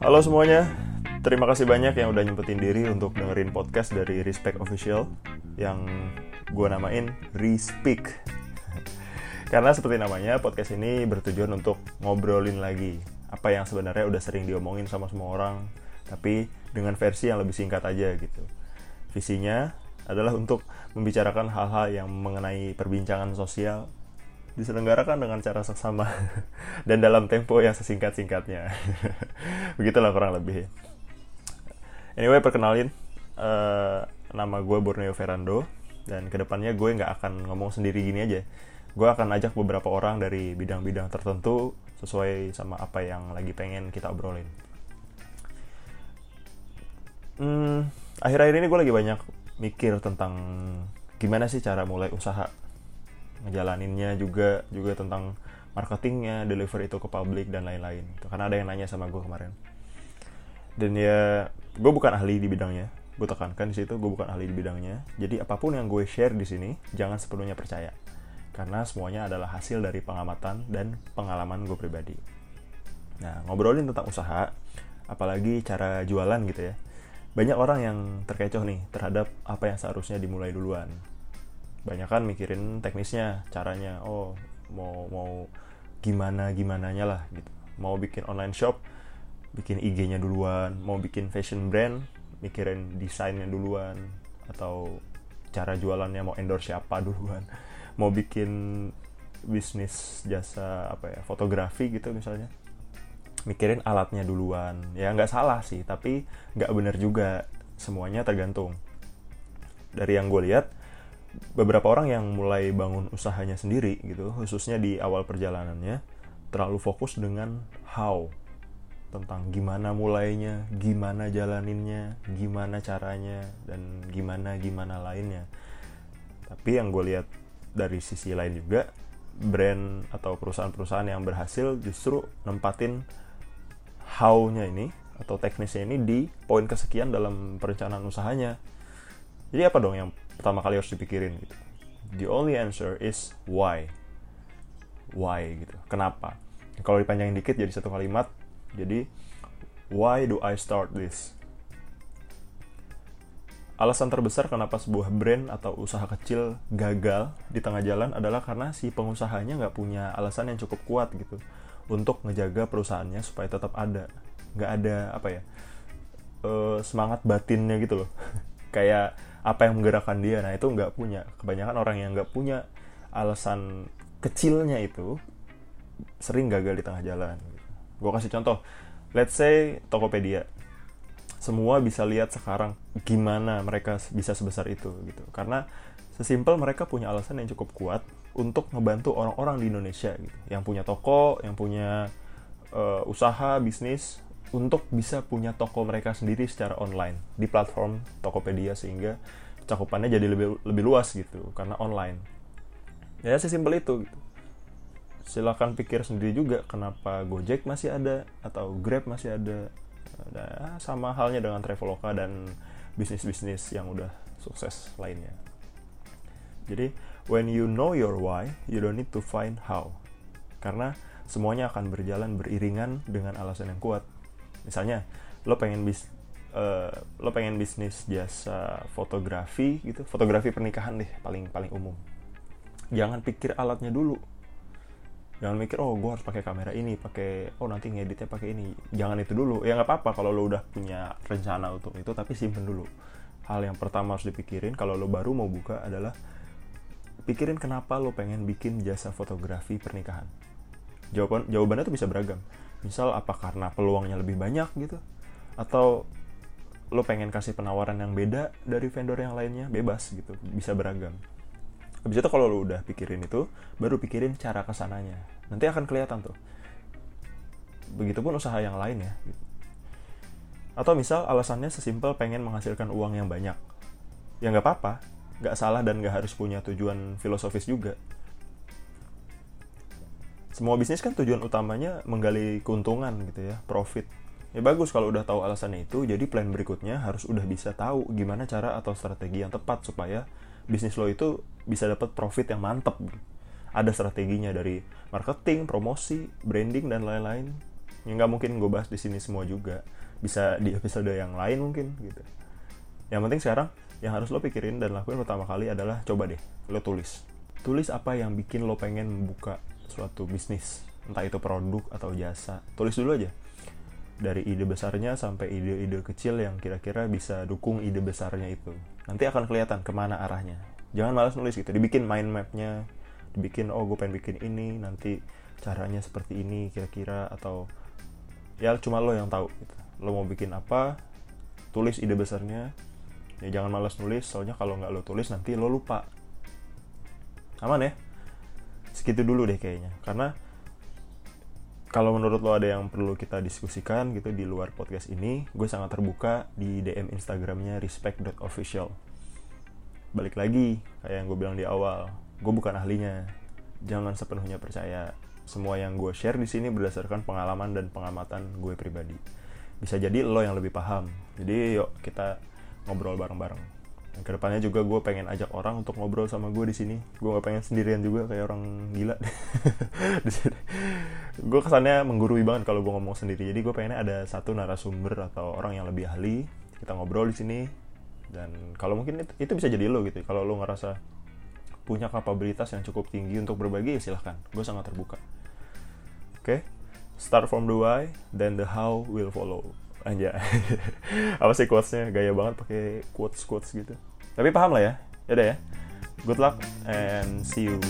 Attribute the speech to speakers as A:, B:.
A: Halo semuanya, terima kasih banyak yang udah nyempetin diri untuk dengerin podcast dari Respect Official yang gue namain Respeak. Karena seperti namanya, podcast ini bertujuan untuk ngobrolin lagi apa yang sebenarnya udah sering diomongin sama semua orang, tapi dengan versi yang lebih singkat aja gitu. Visinya adalah untuk membicarakan hal-hal yang mengenai perbincangan sosial diselenggarakan dengan cara seksama dan dalam tempo yang sesingkat-singkatnya. Begitulah kurang lebih. Anyway, perkenalin uh, nama gue Borneo Ferrando dan ke depannya gue nggak akan ngomong sendiri gini aja. Gue akan ajak beberapa orang dari bidang-bidang tertentu sesuai sama apa yang lagi pengen kita obrolin. Hmm, akhir-akhir ini gue lagi banyak mikir tentang gimana sih cara mulai usaha ngejalaninnya juga juga tentang marketingnya deliver itu ke publik dan lain-lain. Karena ada yang nanya sama gue kemarin. Dan ya gue bukan ahli di bidangnya. Gue tekankan di situ gue bukan ahli di bidangnya. Jadi apa pun yang gue share di sini jangan sepenuhnya percaya. Karena semuanya adalah hasil dari pengamatan dan pengalaman gue pribadi. Nah ngobrolin tentang usaha apalagi cara jualan gitu ya. Banyak orang yang terkecoh nih terhadap apa yang seharusnya dimulai duluan banyak kan mikirin teknisnya caranya. Oh mau mau gimana gimana nya lah gitu. Mau bikin online shop bikin IG-nya duluan. Mau bikin fashion brand mikirin desainnya duluan. Atau cara jualannya mau endorse siapa duluan. Mau bikin bisnis jasa apa ya fotografi gitu misalnya. Mikirin alatnya duluan. Ya nggak salah sih tapi nggak bener juga. Semuanya tergantung. Dari yang gue lihat beberapa orang yang mulai bangun usahanya sendiri gitu khususnya di awal perjalanannya terlalu fokus dengan how tentang gimana mulainya, gimana jalaninnya, gimana caranya, dan gimana gimana lainnya. Tapi yang gue lihat dari sisi lain juga, brand atau perusahaan-perusahaan yang berhasil justru nempatin how-nya ini atau teknisnya ini di poin kesekian dalam perencanaan usahanya. Jadi apa dong yang pertama kali harus dipikirin gitu? The only answer is why. Why gitu. Kenapa? Kalau dipanjangin dikit jadi satu kalimat. Jadi why do I start this? Alasan terbesar kenapa sebuah brand atau usaha kecil gagal di tengah jalan adalah karena si pengusahanya nggak punya alasan yang cukup kuat gitu untuk ngejaga perusahaannya supaya tetap ada. Nggak ada apa ya uh, semangat batinnya gitu loh kayak apa yang menggerakkan dia. Nah itu nggak punya. Kebanyakan orang yang nggak punya alasan kecilnya itu sering gagal di tengah jalan. Gue kasih contoh. Let's say Tokopedia. Semua bisa lihat sekarang gimana mereka bisa sebesar itu gitu. Karena sesimpel mereka punya alasan yang cukup kuat untuk ngebantu orang-orang di Indonesia gitu. Yang punya toko yang punya uh, usaha bisnis untuk bisa punya toko mereka sendiri secara online. Di platform Tokopedia sehingga cakupannya jadi lebih lebih luas gitu karena online. Ya sesimpel itu gitu. silakan pikir sendiri juga kenapa Gojek masih ada atau Grab masih ada. Nah, sama halnya dengan Traveloka dan bisnis-bisnis yang udah sukses lainnya. Jadi when you know your why you don't need to find how. Karena semuanya akan berjalan beriringan dengan alasan yang kuat misalnya lo pengen bis uh, lo pengen bisnis jasa fotografi gitu fotografi pernikahan deh paling paling umum. Jangan pikir alatnya dulu. Jangan mikir oh gue harus pakai kamera ini pakai oh nanti ngeditnya pakai ini. Jangan itu dulu. Ya nggak apa-apa kalau lo udah punya rencana untuk itu tapi simpen dulu. Hal yang pertama harus dipikirin kalau lo baru mau buka adalah pikirin kenapa lo pengen bikin jasa fotografi pernikahan. Jawaban jawabannya tuh bisa beragam misal apa karena peluangnya lebih banyak gitu? Atau lo pengen kasih penawaran yang beda dari vendor yang lainnya? Bebas gitu bisa beragam. Habis itu kalau lo udah pikirin itu baru pikirin cara ke sananya. Nanti akan kelihatan tuh. Begitupun usaha yang lain ya gitu. atau misal alasannya sesimpel pengen menghasilkan uang yang banyak. Ya nggak apa-apa nggak salah dan nggak harus punya tujuan filosofis juga semua bisnis kan tujuan utamanya menggali keuntungan gitu ya, profit. Ya bagus kalau udah tahu alasannya itu, jadi plan berikutnya harus udah bisa tahu gimana cara atau strategi yang tepat supaya bisnis lo itu bisa dapat profit yang mantep. Ada strateginya dari marketing, promosi, branding dan lain-lain. ya nggak mungkin gue bahas di sini semua juga bisa di episode yang lain mungkin gitu yang penting sekarang yang harus lo pikirin dan lakuin pertama kali adalah coba deh lo tulis tulis apa yang bikin lo pengen membuka suatu bisnis entah itu produk atau jasa. Tulis dulu aja. Dari ide besarnya sampai ide-ide kecil yang kira-kira bisa dukung ide besarnya itu. Nanti akan kelihatan ke mana arahnya. Jangan malas nulis gitu. Dibikin mind mapnya. Dibikin oh gue pengen bikin ini. Nanti caranya seperti ini kira-kira. Atau ya cuma lo yang tahu gitu. lo mau bikin apa tulis ide besarnya. Ya jangan malas nulis. Soalnya kalau nggak lo tulis nanti lo lupa. Aman ya segitu dulu deh kayaknya karena kalau menurut lo ada yang perlu kita diskusikan gitu di luar podcast ini, gue sangat terbuka di DM Instagramnya respect.official. Balik lagi, kayak yang gue bilang di awal, gue bukan ahlinya. Jangan sepenuhnya percaya. Semua yang gue share di sini berdasarkan pengalaman dan pengamatan gue pribadi. Bisa jadi lo yang lebih paham. Jadi yuk kita ngobrol bareng-bareng. Dan ke depannya juga gue pengen ajak orang untuk ngobrol sama gue di sini. Gue gak pengen sendirian juga kayak orang gila. Gue kesannya menggurui banget kalau gue ngomong sendiri. Jadi gue pengennya ada satu narasumber atau orang yang lebih ahli. Kita ngobrol di sini. Dan kalau mungkin itu, itu bisa jadi lo gitu. Kalau lo ngerasa punya kapabilitas yang cukup tinggi untuk berbagi, ya silahkan. Gue sangat terbuka. Oke, okay? start from the why, then the how will follow aja apa sih quotesnya? Gaya banget pakai quotes quotes gitu. Tapi paham lah ya. Ya ya. Good luck and see you